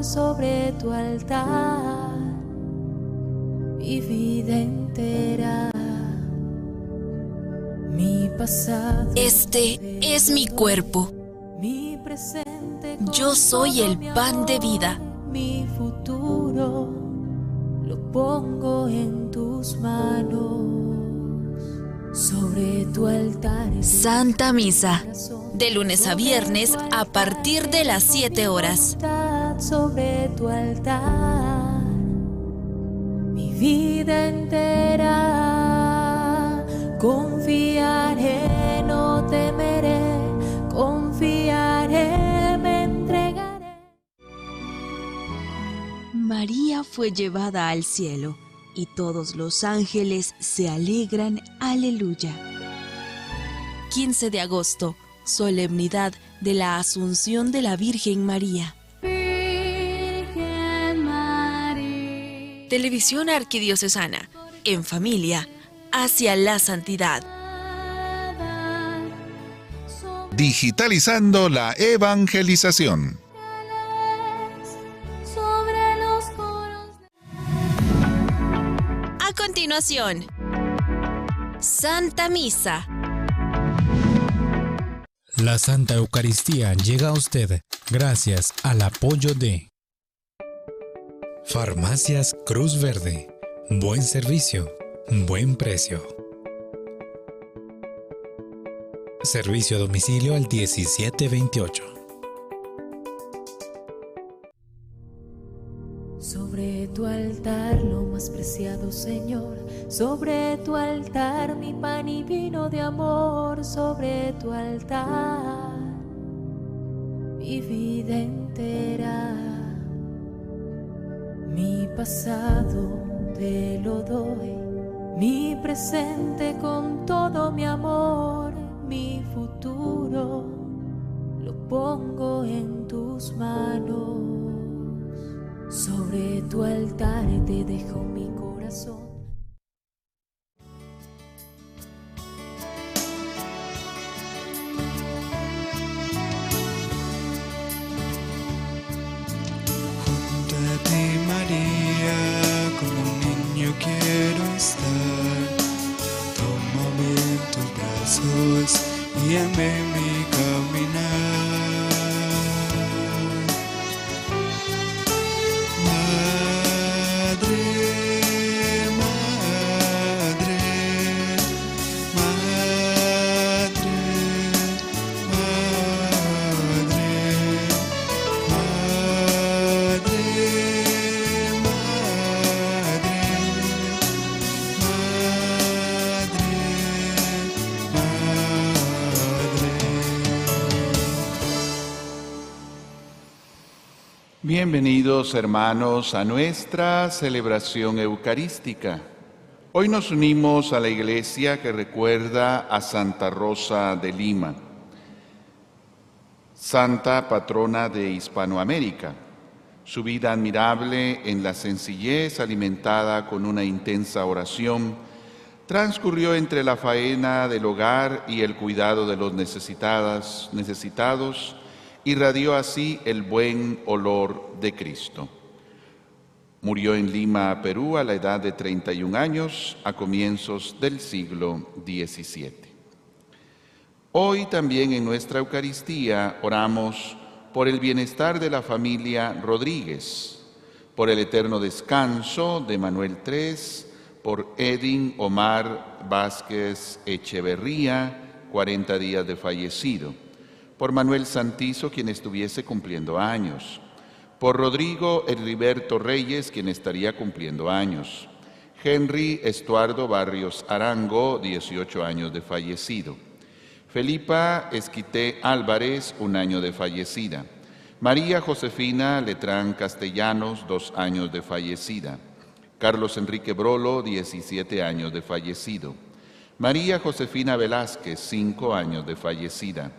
amor sobre tu altar, mi vida entera, mi pasado. Este es mi cuerpo. Mi presente. Yo soy el pan de vida. Mi futuro lo pongo en tus manos. Sobre tu altar. Santa Misa. De lunes a viernes a partir de las 7 horas. Sobre tu altar. Mi vida entera. Confiaré, no temeré. Confiaré, me entregaré. María fue llevada al cielo y todos los ángeles se alegran, aleluya. 15 de agosto, solemnidad de la Asunción de la Virgen María. Televisión Arquidiocesana, en familia, hacia la santidad. Digitalizando la evangelización. A continuación, Santa Misa. La Santa Eucaristía llega a usted gracias al apoyo de Farmacias Cruz Verde. Buen servicio, buen precio. Servicio a domicilio al 1728. Sobre tu altar lo más preciado, Señor. Sobre tu altar mi pan y vino de amor. Sobre tu altar pasado te lo doy. Mi presente con todo mi amor. Mi futuro lo pongo en tus manos. Sobre tu altar te dejo mi corazón. Bienvenidos hermanos a nuestra celebración eucarística. Hoy nos unimos a la iglesia que recuerda a Santa Rosa de Lima, santa patrona de Hispanoamérica. Su vida admirable en la sencillez alimentada con una intensa oración transcurrió entre la faena del hogar y el cuidado de los necesitadas, necesitados, irradió así el buen olor de Cristo. Murió en Lima, Perú, a la edad de 31 años, a comienzos del siglo XVII. Hoy también en nuestra Eucaristía oramos por el bienestar de la familia Rodríguez, por el eterno descanso de Manuel III, por Edin Omar Vázquez Echeverría, 40 días de fallecido, por Manuel Santizo, quien estuviese cumpliendo años, por Rodrigo Heriberto Reyes, quien estaría cumpliendo años, Henry Estuardo Barrios Arango, 18 años de fallecido, Felipa Esquité Álvarez, un año de fallecida, María Josefina Letrán Castellanos, dos años de fallecida, Carlos Enrique Brolo, 17 años de fallecido, María Josefina Velázquez, cinco años de fallecida,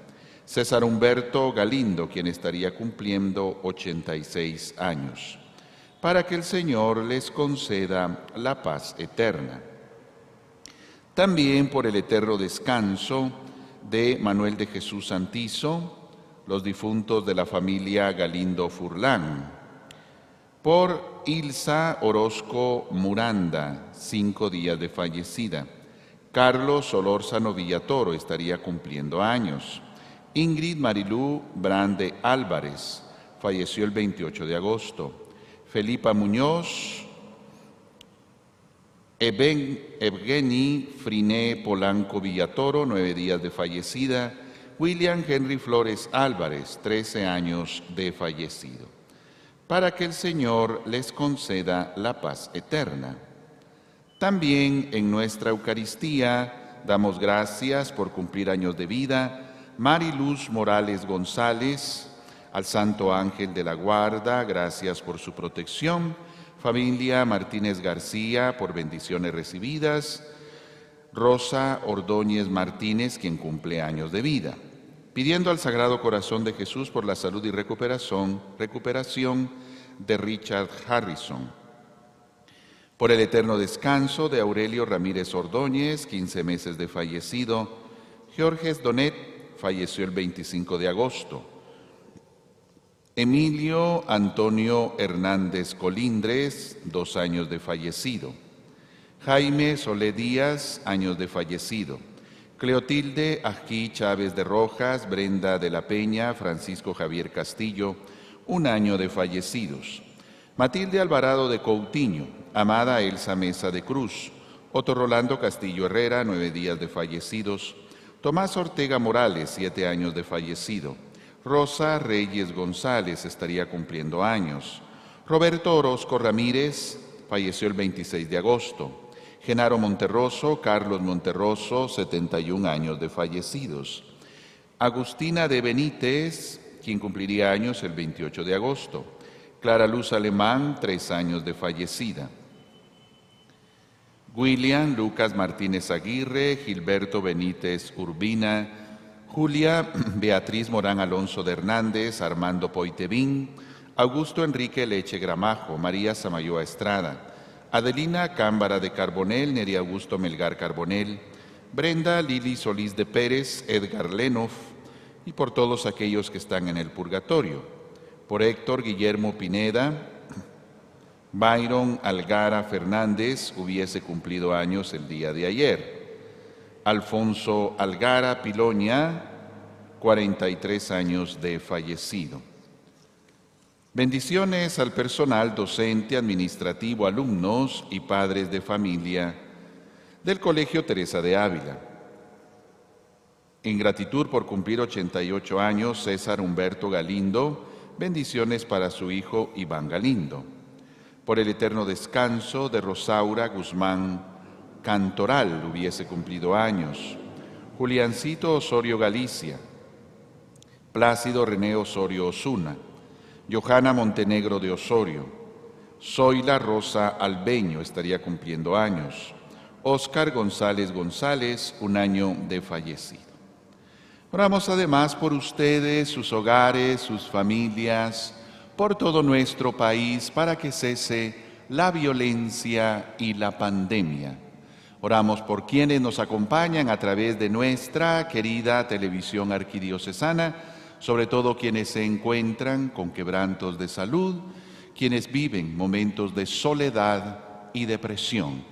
César Humberto Galindo, quien estaría cumpliendo 86 años, para que el Señor les conceda la paz eterna. También por el eterno descanso de Manuel de Jesús Santizo, los difuntos de la familia Galindo Furlán, Por Ilsa Orozco Muranda, cinco días de fallecida. Carlos Solórzano Villatoro estaría cumpliendo años. Ingrid Marilú Brande Álvarez falleció el 28 de agosto. Felipa Muñoz, Evgeny Friné Polanco Villatoro, nueve días de fallecida. William Henry Flores Álvarez, 13 años de fallecido. Para que el Señor les conceda la paz eterna. También en nuestra Eucaristía damos gracias por cumplir años de vida. Mariluz Morales González, al Santo Ángel de la Guarda, gracias por su protección. Familia Martínez García, por bendiciones recibidas. Rosa Ordóñez Martínez, quien cumple años de vida. Pidiendo al Sagrado Corazón de Jesús por la salud y recuperación, recuperación de Richard Harrison. Por el eterno descanso de Aurelio Ramírez Ordóñez, 15 meses de fallecido. Georges Donet falleció el 25 de agosto. Emilio Antonio Hernández Colindres, dos años de fallecido. Jaime Solé Díaz, años de fallecido. Cleotilde Ají Chávez de Rojas, Brenda de la Peña, Francisco Javier Castillo, un año de fallecidos. Matilde Alvarado de Coutinho, Amada Elsa Mesa de Cruz, Otto Rolando Castillo Herrera, nueve días de fallecidos. Tomás Ortega Morales, siete años de fallecido. Rosa Reyes González estaría cumpliendo años. Roberto Orozco Ramírez falleció el 26 de agosto. Genaro Monterroso, Carlos Monterroso, 71 años de fallecidos. Agustina de Benítez, quien cumpliría años el 28 de agosto. Clara Luz Alemán, tres años de fallecida. William Lucas Martínez Aguirre, Gilberto Benítez Urbina, Julia Beatriz Morán Alonso de Hernández, Armando Poitevín, Augusto Enrique Leche Gramajo, María Samayoa Estrada, Adelina Cámbara de Carbonel, Neri Augusto Melgar Carbonel, Brenda Lili Solís de Pérez, Edgar Lenoff y por todos aquellos que están en el purgatorio, por Héctor Guillermo Pineda, Byron Algara Fernández hubiese cumplido años el día de ayer. Alfonso Algara Piloña, 43 años de fallecido. Bendiciones al personal docente, administrativo, alumnos y padres de familia del Colegio Teresa de Ávila. En gratitud por cumplir 88 años, César Humberto Galindo, bendiciones para su hijo Iván Galindo. Por el eterno descanso de Rosaura Guzmán Cantoral, hubiese cumplido años. Juliancito Osorio Galicia. Plácido René Osorio Osuna. Johanna Montenegro de Osorio. Zoila Rosa Albeño estaría cumpliendo años. Oscar González González, un año de fallecido. Oramos además por ustedes, sus hogares, sus familias, por todo nuestro país, para que cese la violencia y la pandemia. Oramos por quienes nos acompañan a través de nuestra querida televisión arquidiocesana, sobre todo quienes se encuentran con quebrantos de salud, quienes viven momentos de soledad y depresión,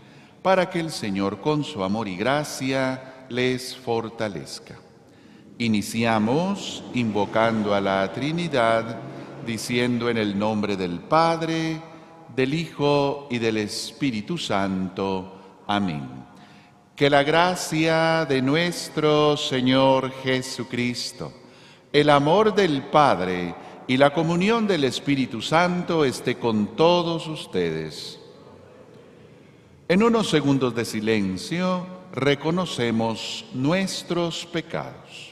para que el Señor con su amor y gracia les fortalezca. Iniciamos invocando a la Trinidad, diciendo en el nombre del Padre, del Hijo y del Espíritu Santo. Amén. Que la gracia de nuestro Señor Jesucristo, el amor del Padre y la comunión del Espíritu Santo esté con todos ustedes. En unos segundos de silencio reconocemos nuestros pecados.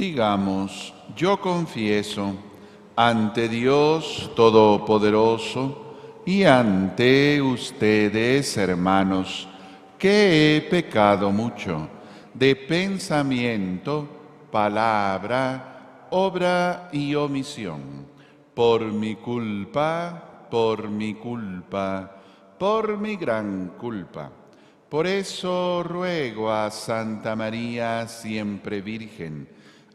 Digamos, yo confieso ante Dios Todopoderoso y ante ustedes, hermanos, que he pecado mucho de pensamiento, palabra, obra y omisión. por mi culpa, por mi culpa, por mi gran culpa. Por eso ruego a Santa María, siempre Virgen,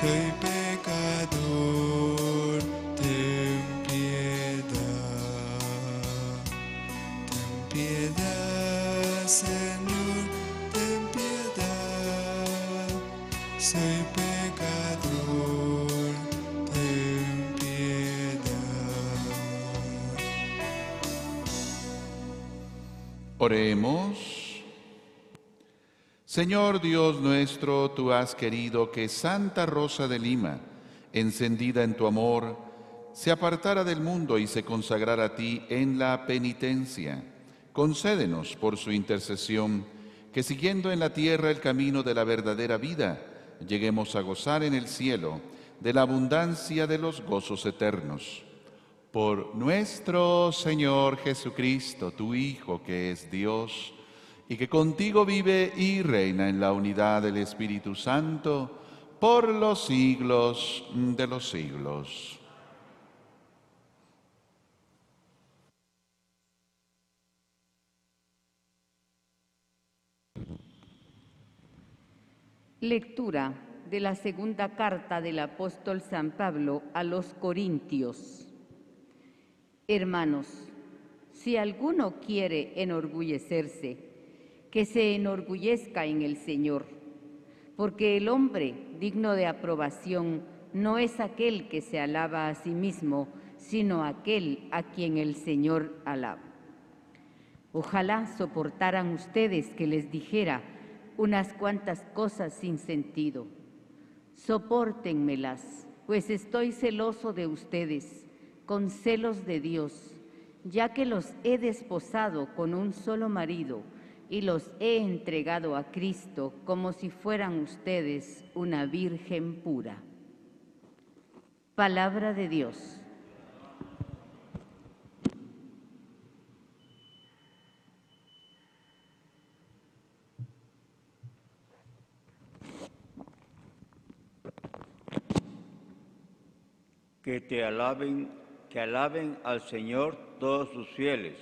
Soy pecador, ten piedad. Ten piedad, Señor, ten piedad. Soy pecador, ten piedad. Oremos. Señor Dios nuestro, tú has querido que Santa Rosa de Lima, encendida en tu amor, se apartara del mundo y se consagrara a ti en la penitencia. Concédenos por su intercesión que siguiendo en la tierra el camino de la verdadera vida, lleguemos a gozar en el cielo de la abundancia de los gozos eternos. Por nuestro Señor Jesucristo, tu Hijo, que es Dios, y que contigo vive y reina en la unidad del Espíritu Santo, por los siglos de los siglos. Lectura de la segunda carta del apóstol San Pablo a los Corintios. Hermanos, si alguno quiere enorgullecerse, que se enorgullezca en el Señor, porque el hombre digno de aprobación no es aquel que se alaba a sí mismo, sino aquel a quien el Señor alaba. Ojalá soportaran ustedes que les dijera unas cuantas cosas sin sentido. Sopórtenmelas, pues estoy celoso de ustedes, con celos de Dios, ya que los he desposado con un solo marido y los he entregado a Cristo como si fueran ustedes una virgen pura. Palabra de Dios. que te alaben, que alaben al Señor todos sus fieles,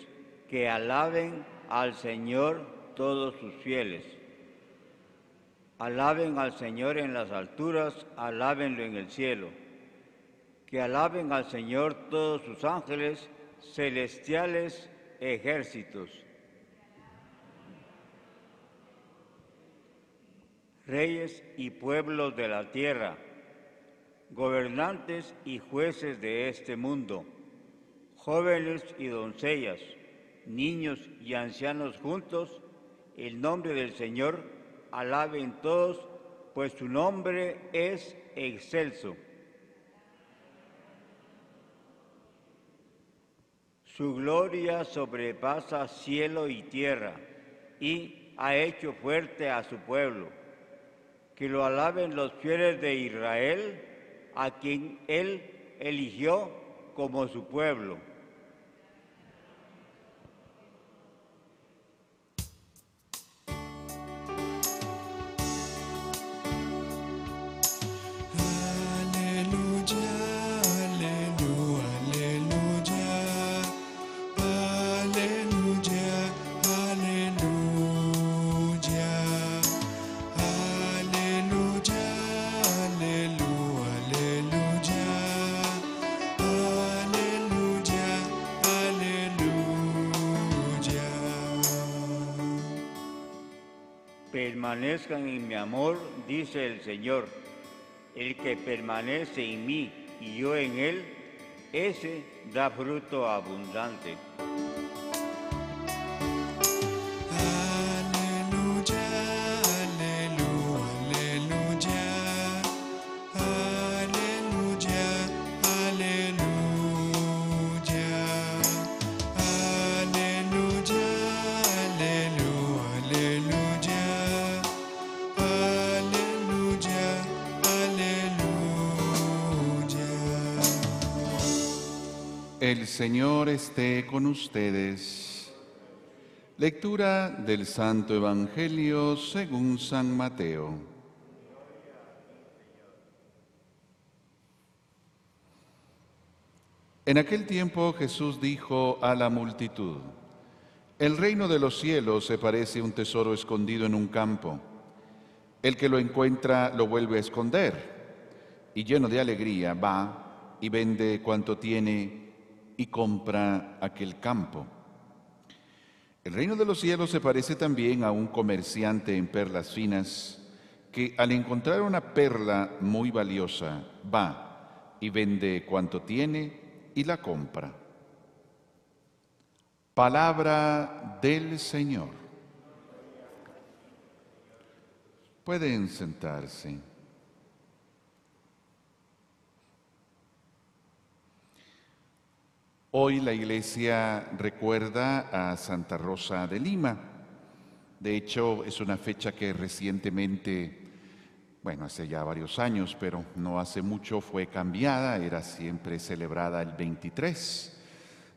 que alaben al Señor todos sus fieles. Alaben al Señor en las alturas, alábenlo en el cielo. Que alaben al Señor todos sus ángeles, celestiales ejércitos. Reyes y pueblos de la tierra gobernantes y jueces de este mundo, jóvenes y doncellas, niños y ancianos juntos, el nombre del Señor alaben todos, pues su nombre es excelso. Su gloria sobrepasa cielo y tierra y ha hecho fuerte a su pueblo. Que lo alaben los fieles de Israel, a quien él eligió como su pueblo. En mi amor, dice el Señor. El que permanece en mí y yo en él, ese da fruto abundante. Señor esté con ustedes. Lectura del Santo Evangelio según San Mateo. En aquel tiempo Jesús dijo a la multitud, El reino de los cielos se parece a un tesoro escondido en un campo. El que lo encuentra lo vuelve a esconder y lleno de alegría va y vende cuanto tiene y compra aquel campo. El reino de los cielos se parece también a un comerciante en perlas finas que al encontrar una perla muy valiosa va y vende cuanto tiene y la compra. Palabra del Señor. Pueden sentarse. Hoy la iglesia recuerda a Santa Rosa de Lima. De hecho, es una fecha que recientemente, bueno, hace ya varios años, pero no hace mucho fue cambiada, era siempre celebrada el 23.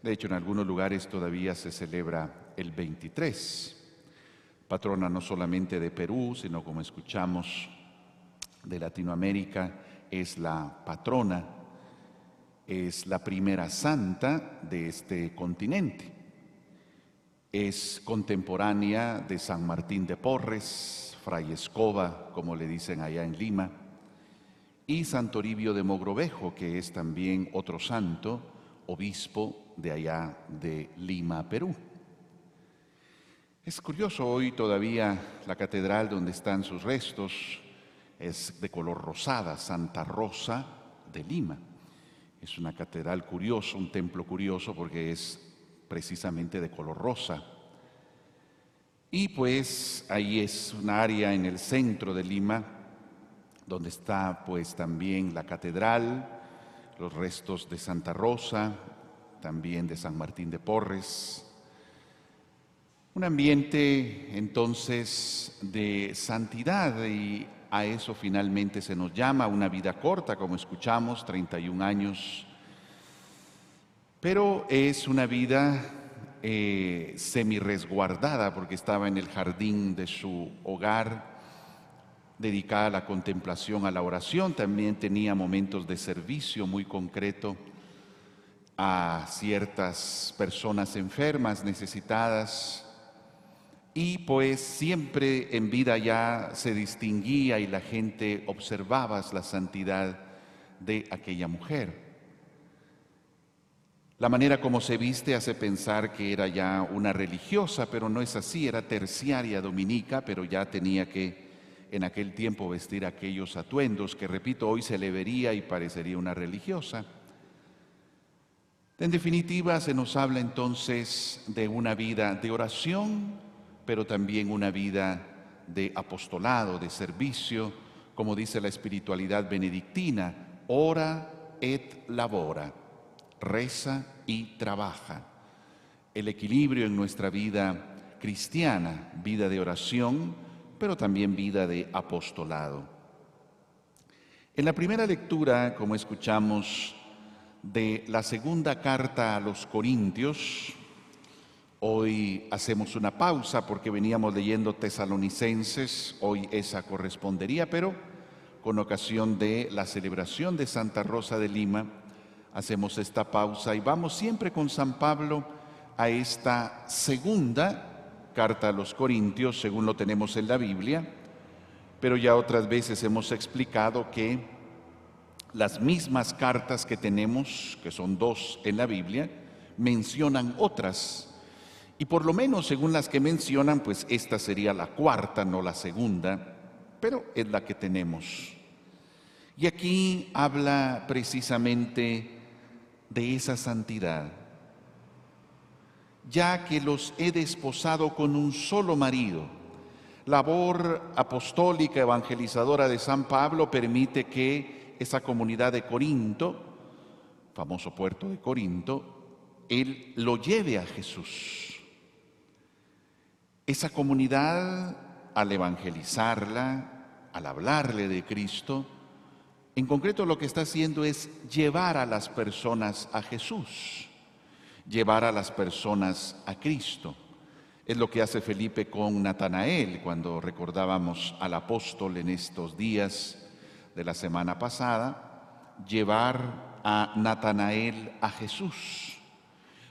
De hecho, en algunos lugares todavía se celebra el 23. Patrona no solamente de Perú, sino como escuchamos de Latinoamérica, es la patrona es la primera santa de este continente. Es contemporánea de San Martín de Porres, Fray Escoba, como le dicen allá en Lima, y San Toribio de Mogrovejo, que es también otro santo, obispo de allá de Lima, Perú. Es curioso, hoy todavía la catedral donde están sus restos es de color rosada, Santa Rosa de Lima. Es una catedral curiosa, un templo curioso porque es precisamente de color rosa. Y pues ahí es un área en el centro de Lima donde está pues también la catedral, los restos de Santa Rosa, también de San Martín de Porres. Un ambiente entonces de santidad y a eso finalmente se nos llama una vida corta, como escuchamos, 31 años, pero es una vida eh, semi-resguardada porque estaba en el jardín de su hogar, dedicada a la contemplación, a la oración, también tenía momentos de servicio muy concreto a ciertas personas enfermas, necesitadas, y pues siempre en vida ya se distinguía y la gente observaba la santidad de aquella mujer. La manera como se viste hace pensar que era ya una religiosa, pero no es así, era terciaria dominica, pero ya tenía que en aquel tiempo vestir aquellos atuendos que, repito, hoy se le vería y parecería una religiosa. En definitiva, se nos habla entonces de una vida de oración, pero también una vida de apostolado, de servicio, como dice la espiritualidad benedictina, ora et labora, reza y trabaja. el equilibrio en nuestra vida cristiana, vida de oración, pero también vida de apostolado. En la primera lectura, como escuchamos, de la segunda carta a los Corintios, hoy hacemos una pausa porque veníamos leyendo tesalonicenses, hoy esa correspondería, pero con ocasión de la celebración de Santa Rosa de Lima, hacemos esta pausa y vamos siempre con San Pablo a esta segunda carta a los Corintios, según lo tenemos en la Biblia, pero ya otras veces hemos explicado que las mismas cartas que tenemos, que son dos en la Biblia, mencionan otras. Y por lo menos según las que mencionan, pues esta sería la cuarta, no la segunda, pero es la que tenemos. Y aquí habla precisamente de esa santidad. Ya que los he desposado con un solo marido, labor apostólica evangelizadora de San Pablo permite que esa comunidad de Corinto, famoso puerto de Corinto, él lo lleve a Jesús. Esa comunidad, al evangelizarla, al hablarle de Cristo, en concreto lo que está haciendo es llevar a las personas a Jesús, llevar a las personas a Cristo. Es lo que hace Felipe con Natanael cuando recordábamos al apóstol en estos días de la semana pasada, llevar a Natanael a Jesús.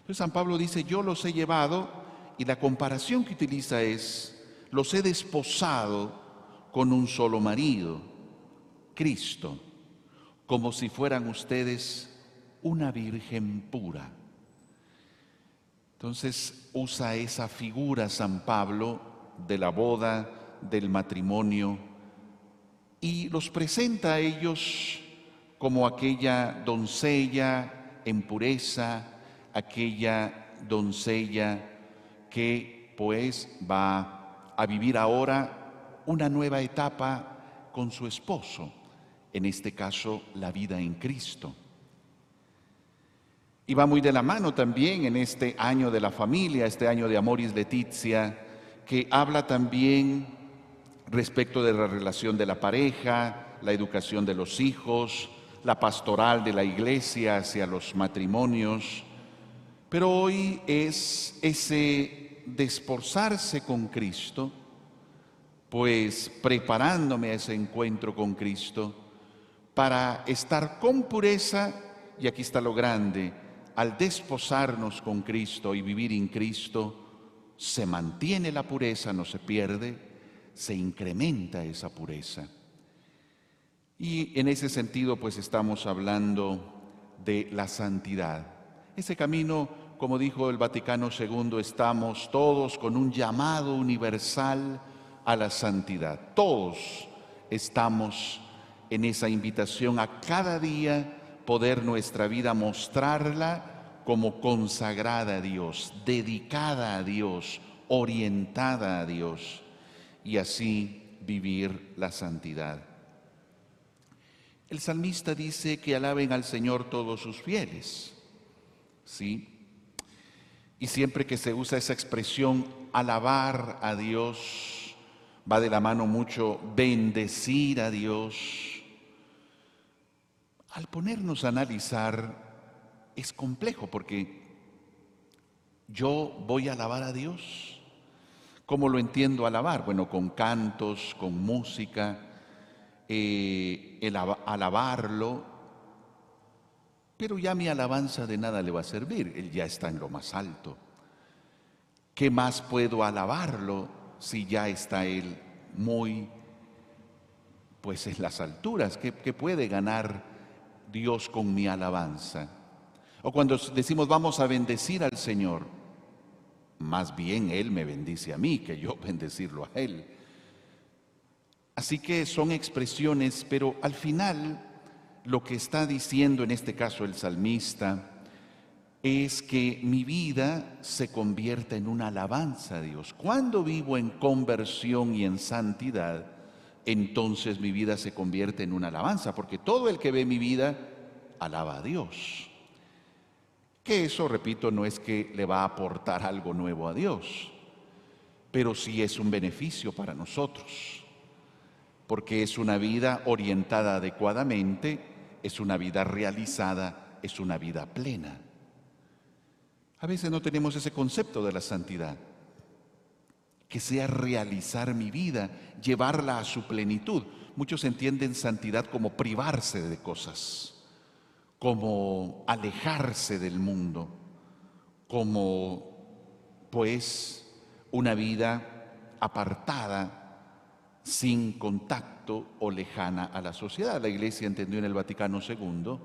Entonces San Pablo dice, yo los he llevado y la comparación que utiliza es, los he desposado con un solo marido, Cristo como si fueran ustedes una virgen pura. Entonces usa esa figura San Pablo de la boda, del matrimonio, y los presenta a ellos como aquella doncella en pureza, aquella doncella que pues va a vivir ahora una nueva etapa con su esposo en este caso la vida en Cristo. Y va muy de la mano también en este año de la familia, este año de Amoris Letizia, que habla también respecto de la relación de la pareja, la educación de los hijos, la pastoral de la iglesia hacia los matrimonios. Pero hoy es ese desposarse con Cristo, pues preparándome a ese encuentro con Cristo, para estar con pureza, y aquí está lo grande, al desposarnos con Cristo y vivir en Cristo, se mantiene la pureza, no se pierde, se incrementa esa pureza. Y en ese sentido, pues estamos hablando de la santidad. Ese camino, como dijo el Vaticano II, estamos todos con un llamado universal a la santidad. Todos estamos en esa invitación a cada día poder nuestra vida mostrarla como consagrada a Dios, dedicada a Dios, orientada a Dios y así vivir la santidad. El salmista dice que alaben al Señor todos sus fieles. ¿Sí? Y siempre que se usa esa expresión alabar a Dios, va de la mano mucho bendecir a Dios, al ponernos a analizar es complejo porque yo voy a alabar a Dios. ¿Cómo lo entiendo alabar? Bueno, con cantos, con música, eh, alabarlo, pero ya mi alabanza de nada le va a servir, Él ya está en lo más alto. ¿Qué más puedo alabarlo si ya está Él muy, pues en las alturas? ¿Qué, qué puede ganar Dios con mi alabanza. O cuando decimos vamos a bendecir al Señor, más bien Él me bendice a mí que yo bendecirlo a Él. Así que son expresiones, pero al final lo que está diciendo en este caso el salmista es que mi vida se convierta en una alabanza a Dios. Cuando vivo en conversión y en santidad, entonces mi vida se convierte en una alabanza, porque todo el que ve mi vida alaba a Dios. Que eso, repito, no es que le va a aportar algo nuevo a Dios, pero sí es un beneficio para nosotros, porque es una vida orientada adecuadamente, es una vida realizada, es una vida plena. A veces no tenemos ese concepto de la santidad, que sea realizar mi vida, llevarla a su plenitud. Muchos entienden santidad como privarse de cosas, como alejarse del mundo, como pues una vida apartada, sin contacto o lejana a la sociedad. La Iglesia entendió en el Vaticano II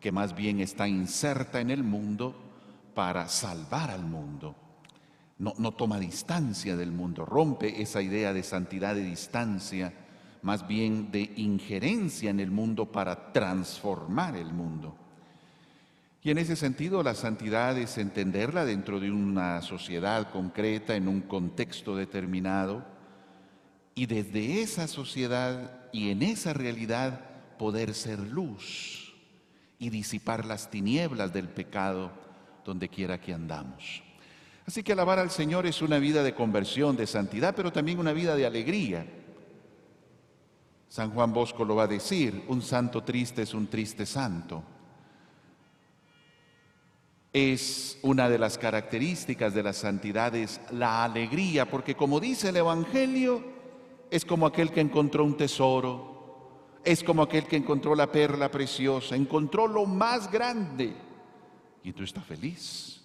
que más bien está inserta en el mundo para salvar al mundo. No, no toma distancia del mundo, rompe esa idea de santidad de distancia, más bien de injerencia en el mundo para transformar el mundo. Y en ese sentido la santidad es entenderla dentro de una sociedad concreta, en un contexto determinado, y desde esa sociedad y en esa realidad poder ser luz y disipar las tinieblas del pecado donde quiera que andamos. Así que alabar al Señor es una vida de conversión, de santidad, pero también una vida de alegría. San Juan Bosco lo va a decir, un santo triste es un triste santo. Es una de las características de la santidad es la alegría, porque como dice el Evangelio, es como aquel que encontró un tesoro, es como aquel que encontró la perla preciosa, encontró lo más grande y tú estás feliz.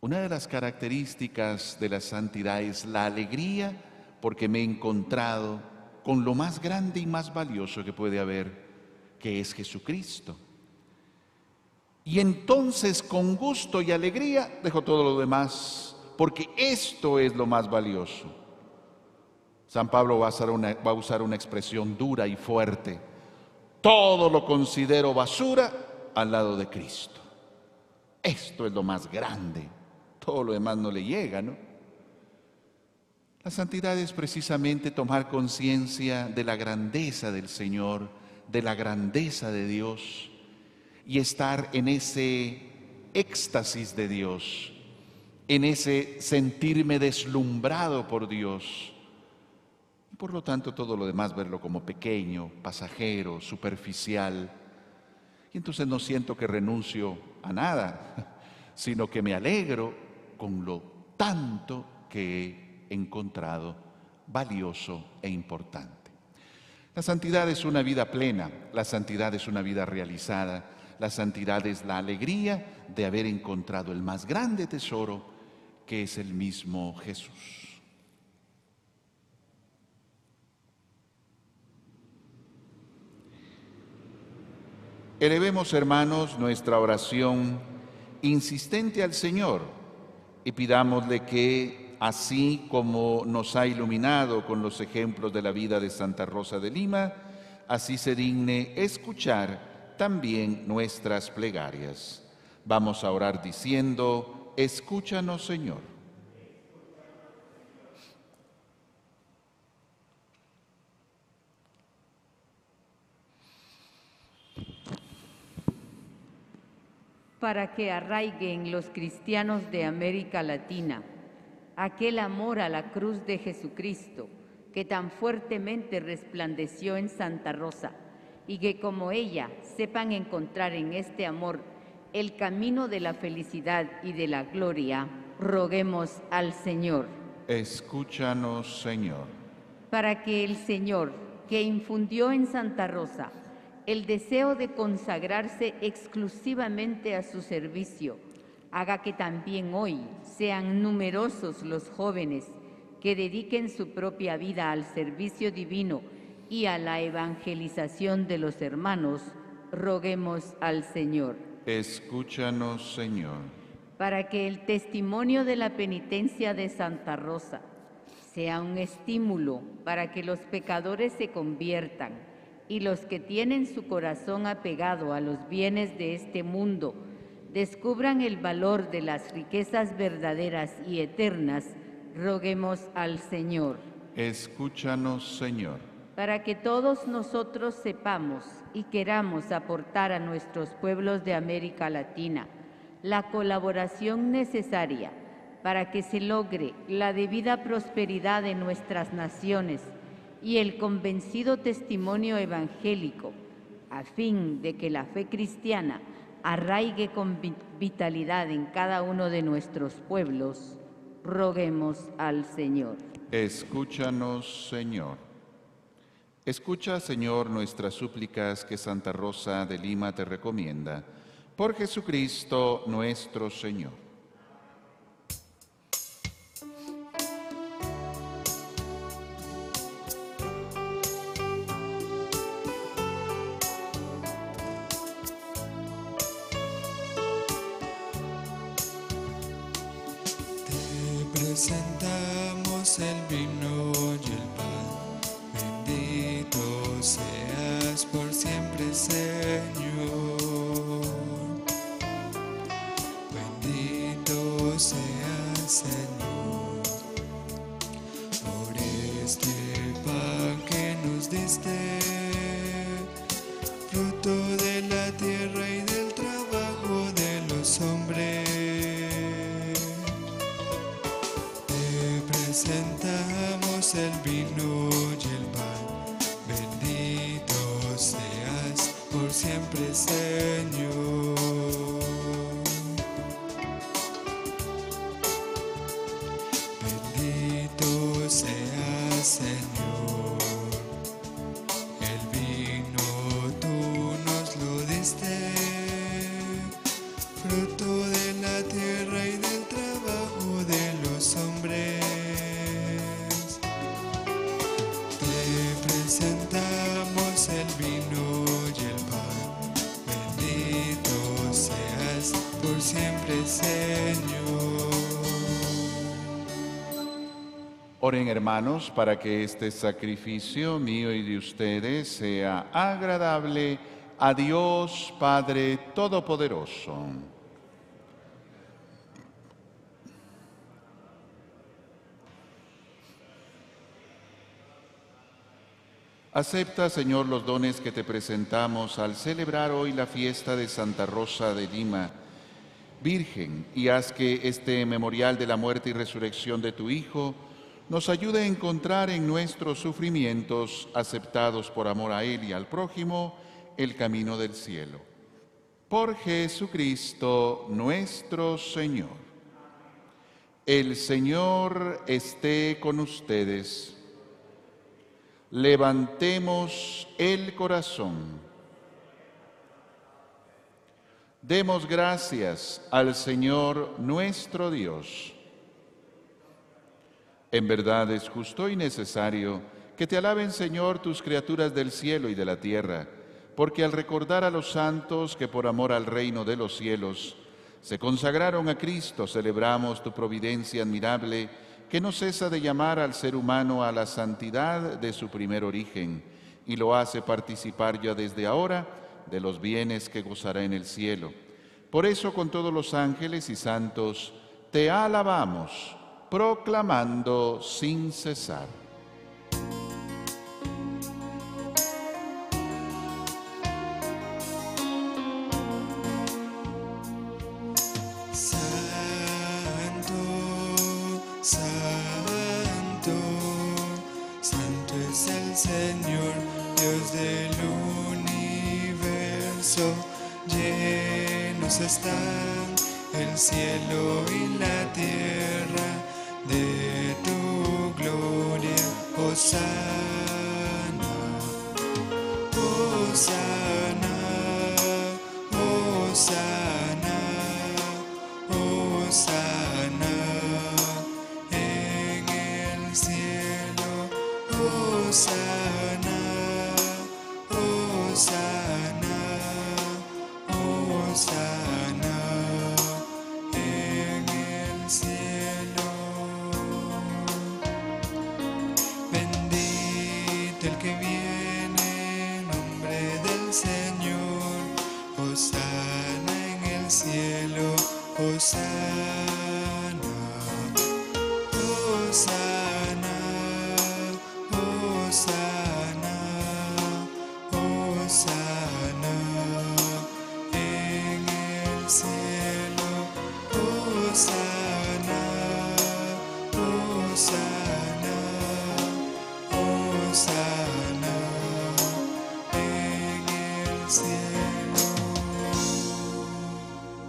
Una de las características de la santidad es la alegría porque me he encontrado con lo más grande y más valioso que puede haber, que es Jesucristo. Y entonces con gusto y alegría dejo todo lo demás, porque esto es lo más valioso. San Pablo va a usar una, va a usar una expresión dura y fuerte. Todo lo considero basura al lado de Cristo. Esto es lo más grande. Todo lo demás no le llega, ¿no? La santidad es precisamente tomar conciencia de la grandeza del Señor, de la grandeza de Dios y estar en ese éxtasis de Dios, en ese sentirme deslumbrado por Dios. Por lo tanto, todo lo demás verlo como pequeño, pasajero, superficial. Y entonces no siento que renuncio a nada, sino que me alegro con lo tanto que he encontrado valioso e importante. La santidad es una vida plena, la santidad es una vida realizada, la santidad es la alegría de haber encontrado el más grande tesoro que es el mismo Jesús. Elevemos, hermanos, nuestra oración insistente al Señor y pidámosle que, así como nos ha iluminado con los ejemplos de la vida de Santa Rosa de Lima, así se digne escuchar también nuestras plegarias. Vamos a orar diciendo, escúchanos Señor. Para que arraiguen los cristianos de América Latina aquel amor a la cruz de Jesucristo que tan fuertemente resplandeció en Santa Rosa y que como ella sepan encontrar en este amor el camino de la felicidad y de la gloria, roguemos al Señor. Escúchanos, Señor. Para que el Señor, que infundió en Santa Rosa el deseo de consagrarse exclusivamente a su servicio, haga que también hoy sean numerosos los jóvenes que dediquen su propia vida al servicio divino y a la evangelización de los hermanos, roguemos al Señor. Escúchanos, Señor. Para que el testimonio de la penitencia de Santa Rosa sea un estímulo para que los pecadores se conviertan y los que tienen su corazón apegado a los bienes de este mundo descubran el valor de las riquezas verdaderas y eternas, roguemos al Señor. Escúchanos, Señor. Para que todos nosotros sepamos y queramos aportar a nuestros pueblos de América Latina la colaboración necesaria para que se logre la debida prosperidad de nuestras naciones y el convencido testimonio evangélico, a fin de que la fe cristiana arraigue con vi- vitalidad en cada uno de nuestros pueblos, roguemos al Señor. Escúchanos, Señor. Escucha, Señor, nuestras súplicas que Santa Rosa de Lima te recomienda. Por Jesucristo nuestro Señor. Oren hermanos para que este sacrificio mío y de ustedes sea agradable a Dios Padre Todopoderoso. Acepta, Señor, los dones que te presentamos al celebrar hoy la fiesta de Santa Rosa de Lima, Virgen, y haz que este memorial de la muerte y resurrección de tu Hijo nos ayude a encontrar en nuestros sufrimientos, aceptados por amor a Él y al prójimo, el camino del cielo. Por Jesucristo nuestro Señor. El Señor esté con ustedes. Levantemos el corazón. Demos gracias al Señor nuestro Dios. En verdad es justo y necesario que te alaben, Señor, tus criaturas del cielo y de la tierra, porque al recordar a los santos que por amor al reino de los cielos se consagraron a Cristo, celebramos tu providencia admirable que no cesa de llamar al ser humano a la santidad de su primer origen y lo hace participar ya desde ahora de los bienes que gozará en el cielo. Por eso con todos los ángeles y santos te alabamos, proclamando sin cesar. Santo, santo, santo es el Señor, Dios del universo. Llenos están el cielo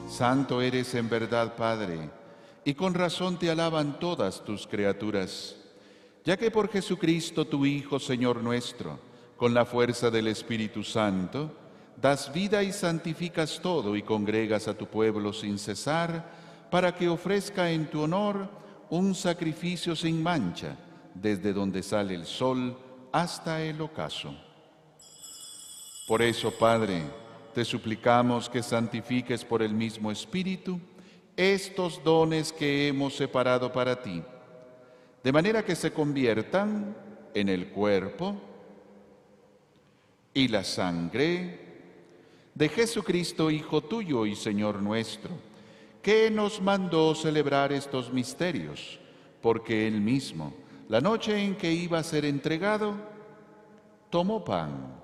Santo eres en verdad, Padre, y con razón te alaban todas tus criaturas, ya que por Jesucristo tu Hijo, Señor nuestro, con la fuerza del Espíritu Santo, das vida y santificas todo y congregas a tu pueblo sin cesar, para que ofrezca en tu honor un sacrificio sin mancha, desde donde sale el sol hasta el ocaso. Por eso, Padre, te suplicamos que santifiques por el mismo Espíritu estos dones que hemos separado para ti, de manera que se conviertan en el cuerpo y la sangre de Jesucristo, Hijo tuyo y Señor nuestro, que nos mandó celebrar estos misterios, porque Él mismo, la noche en que iba a ser entregado, tomó pan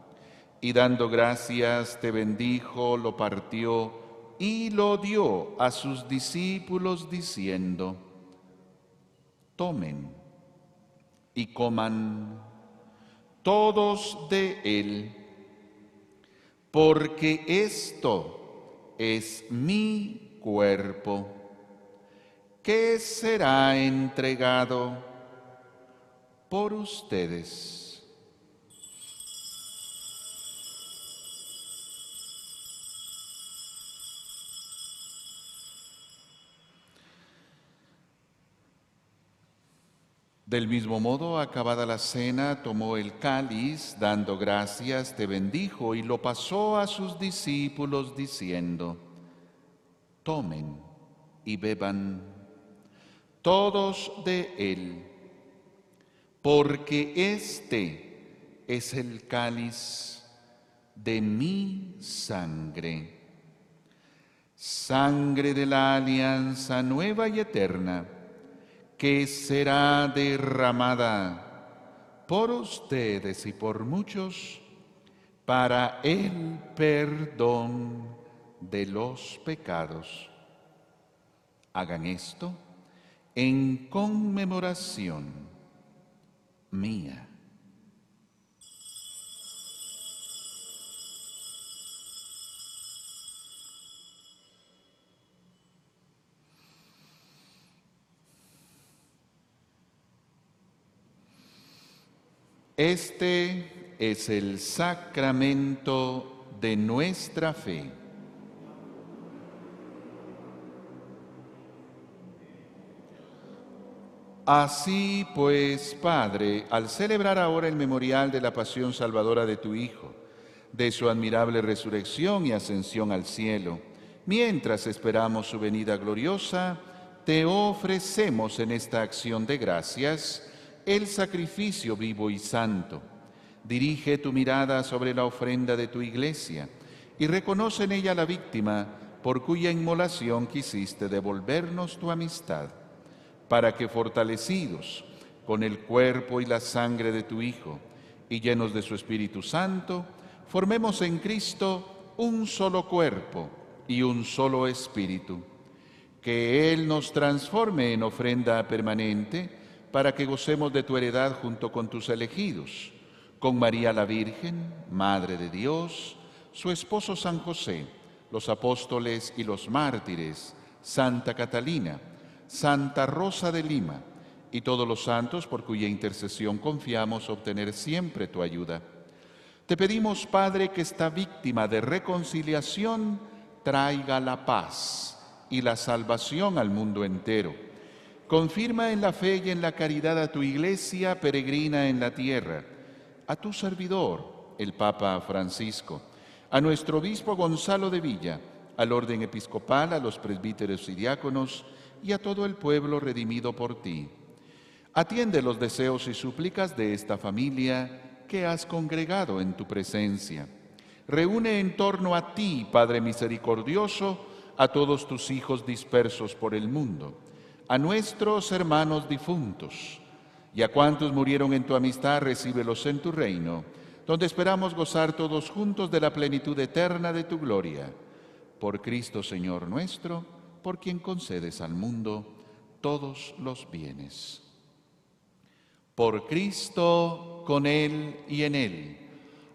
y dando gracias te bendijo, lo partió y lo dio a sus discípulos diciendo, tomen y coman todos de él, porque esto es mi cuerpo, que será entregado por ustedes. Del mismo modo, acabada la cena, tomó el cáliz, dando gracias, te bendijo y lo pasó a sus discípulos diciendo, tomen y beban todos de él, porque este es el cáliz de mi sangre, sangre de la alianza nueva y eterna que será derramada por ustedes y por muchos para el perdón de los pecados. Hagan esto en conmemoración mía. Este es el sacramento de nuestra fe. Así pues, Padre, al celebrar ahora el memorial de la pasión salvadora de tu Hijo, de su admirable resurrección y ascensión al cielo, mientras esperamos su venida gloriosa, te ofrecemos en esta acción de gracias el sacrificio vivo y santo. Dirige tu mirada sobre la ofrenda de tu iglesia y reconoce en ella la víctima por cuya inmolación quisiste devolvernos tu amistad, para que fortalecidos con el cuerpo y la sangre de tu Hijo y llenos de su Espíritu Santo, formemos en Cristo un solo cuerpo y un solo espíritu. Que Él nos transforme en ofrenda permanente, para que gocemos de tu heredad junto con tus elegidos, con María la Virgen, Madre de Dios, su esposo San José, los apóstoles y los mártires, Santa Catalina, Santa Rosa de Lima, y todos los santos por cuya intercesión confiamos obtener siempre tu ayuda. Te pedimos, Padre, que esta víctima de reconciliación traiga la paz y la salvación al mundo entero Confirma en la fe y en la caridad a tu iglesia peregrina en la tierra, a tu servidor, el Papa Francisco, a nuestro obispo Gonzalo de Villa, al orden episcopal, a los presbíteros y diáconos y a todo el pueblo redimido por ti. Atiende los deseos y súplicas de esta familia que has congregado en tu presencia. Reúne en torno a ti, Padre misericordioso, a todos tus hijos dispersos por el mundo a nuestros hermanos difuntos y a cuantos murieron en tu amistad, recíbelos en tu reino, donde esperamos gozar todos juntos de la plenitud eterna de tu gloria. Por Cristo Señor nuestro, por quien concedes al mundo todos los bienes. Por Cristo, con Él y en Él,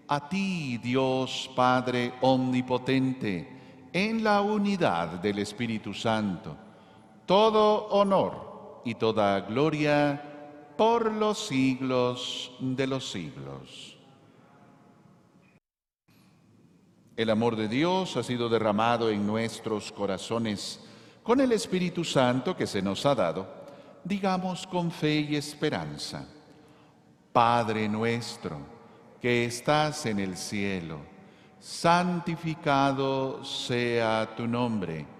a ti, Dios Padre Omnipotente, en la unidad del Espíritu Santo, todo honor y toda gloria por los siglos de los siglos. El amor de Dios ha sido derramado en nuestros corazones con el Espíritu Santo que se nos ha dado, digamos con fe y esperanza. Padre nuestro, que estás en el cielo, santificado sea tu nombre,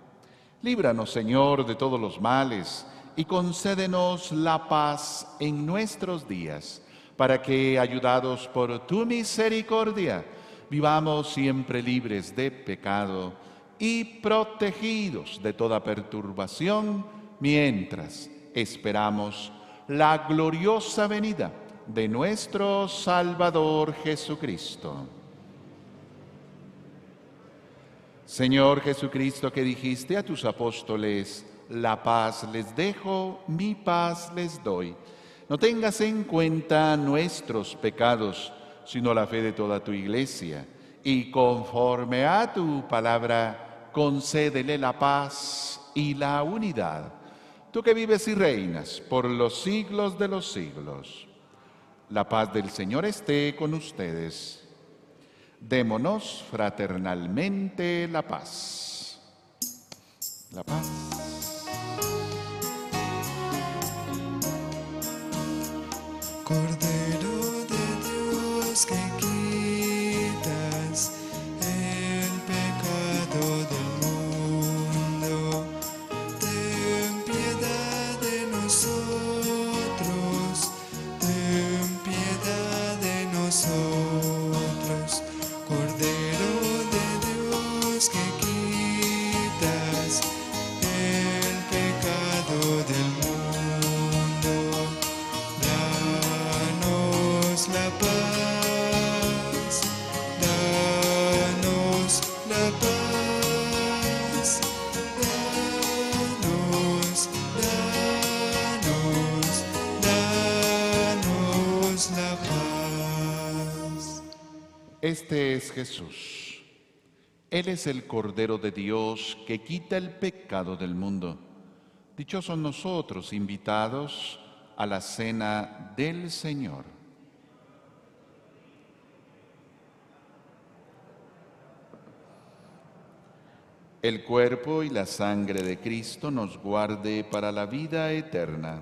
Líbranos, Señor, de todos los males y concédenos la paz en nuestros días, para que, ayudados por tu misericordia, vivamos siempre libres de pecado y protegidos de toda perturbación mientras esperamos la gloriosa venida de nuestro Salvador Jesucristo. Señor Jesucristo, que dijiste a tus apóstoles, la paz les dejo, mi paz les doy. No tengas en cuenta nuestros pecados, sino la fe de toda tu iglesia. Y conforme a tu palabra, concédele la paz y la unidad. Tú que vives y reinas por los siglos de los siglos. La paz del Señor esté con ustedes. Démonos fraternalmente la paz. La paz. Es Jesús. Él es el Cordero de Dios que quita el pecado del mundo. Dichosos nosotros invitados a la cena del Señor. El cuerpo y la sangre de Cristo nos guarde para la vida eterna.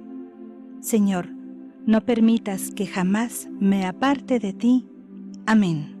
Señor, no permitas que jamás me aparte de ti. Amén.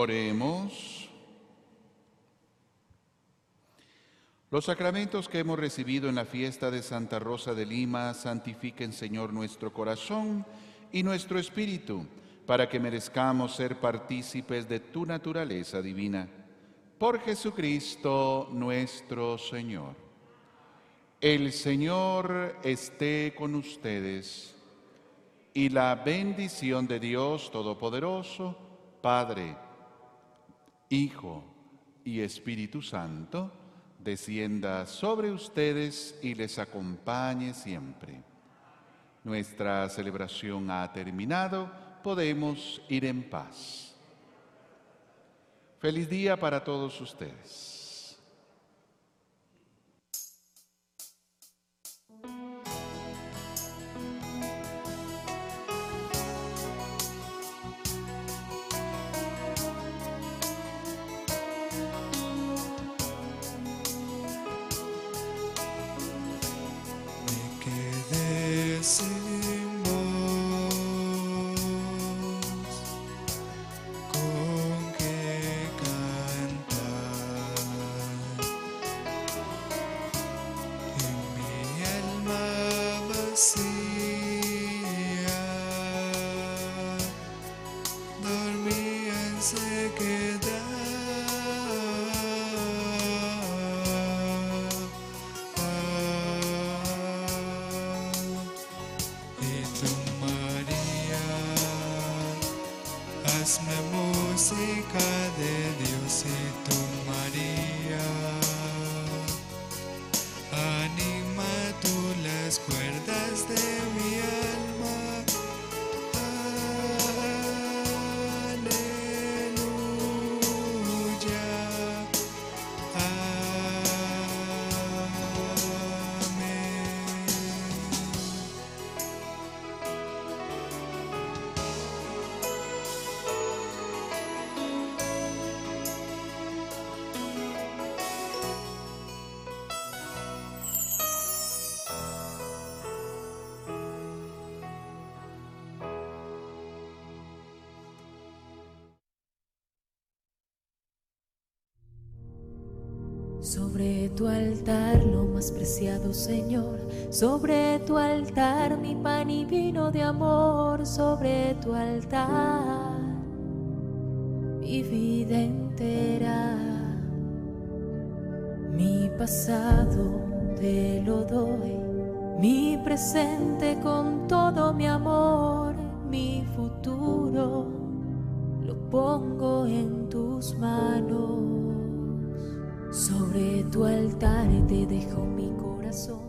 Oremos. Los sacramentos que hemos recibido en la fiesta de Santa Rosa de Lima santifiquen, Señor, nuestro corazón y nuestro espíritu, para que merezcamos ser partícipes de tu naturaleza divina. Por Jesucristo nuestro Señor. El Señor esté con ustedes y la bendición de Dios Todopoderoso, Padre, Hijo y Espíritu Santo, descienda sobre ustedes y les acompañe siempre. Nuestra celebración ha terminado, podemos ir en paz. Feliz día para todos ustedes. Tu altar lo más preciado, Señor, sobre tu altar mi pan y vino de amor, sobre tu altar mi vida entera, mi pasado te lo doy, mi presente con todo mi amor, mi futuro lo pongo en tus manos. Sobre tu altar te dejo mi corazón.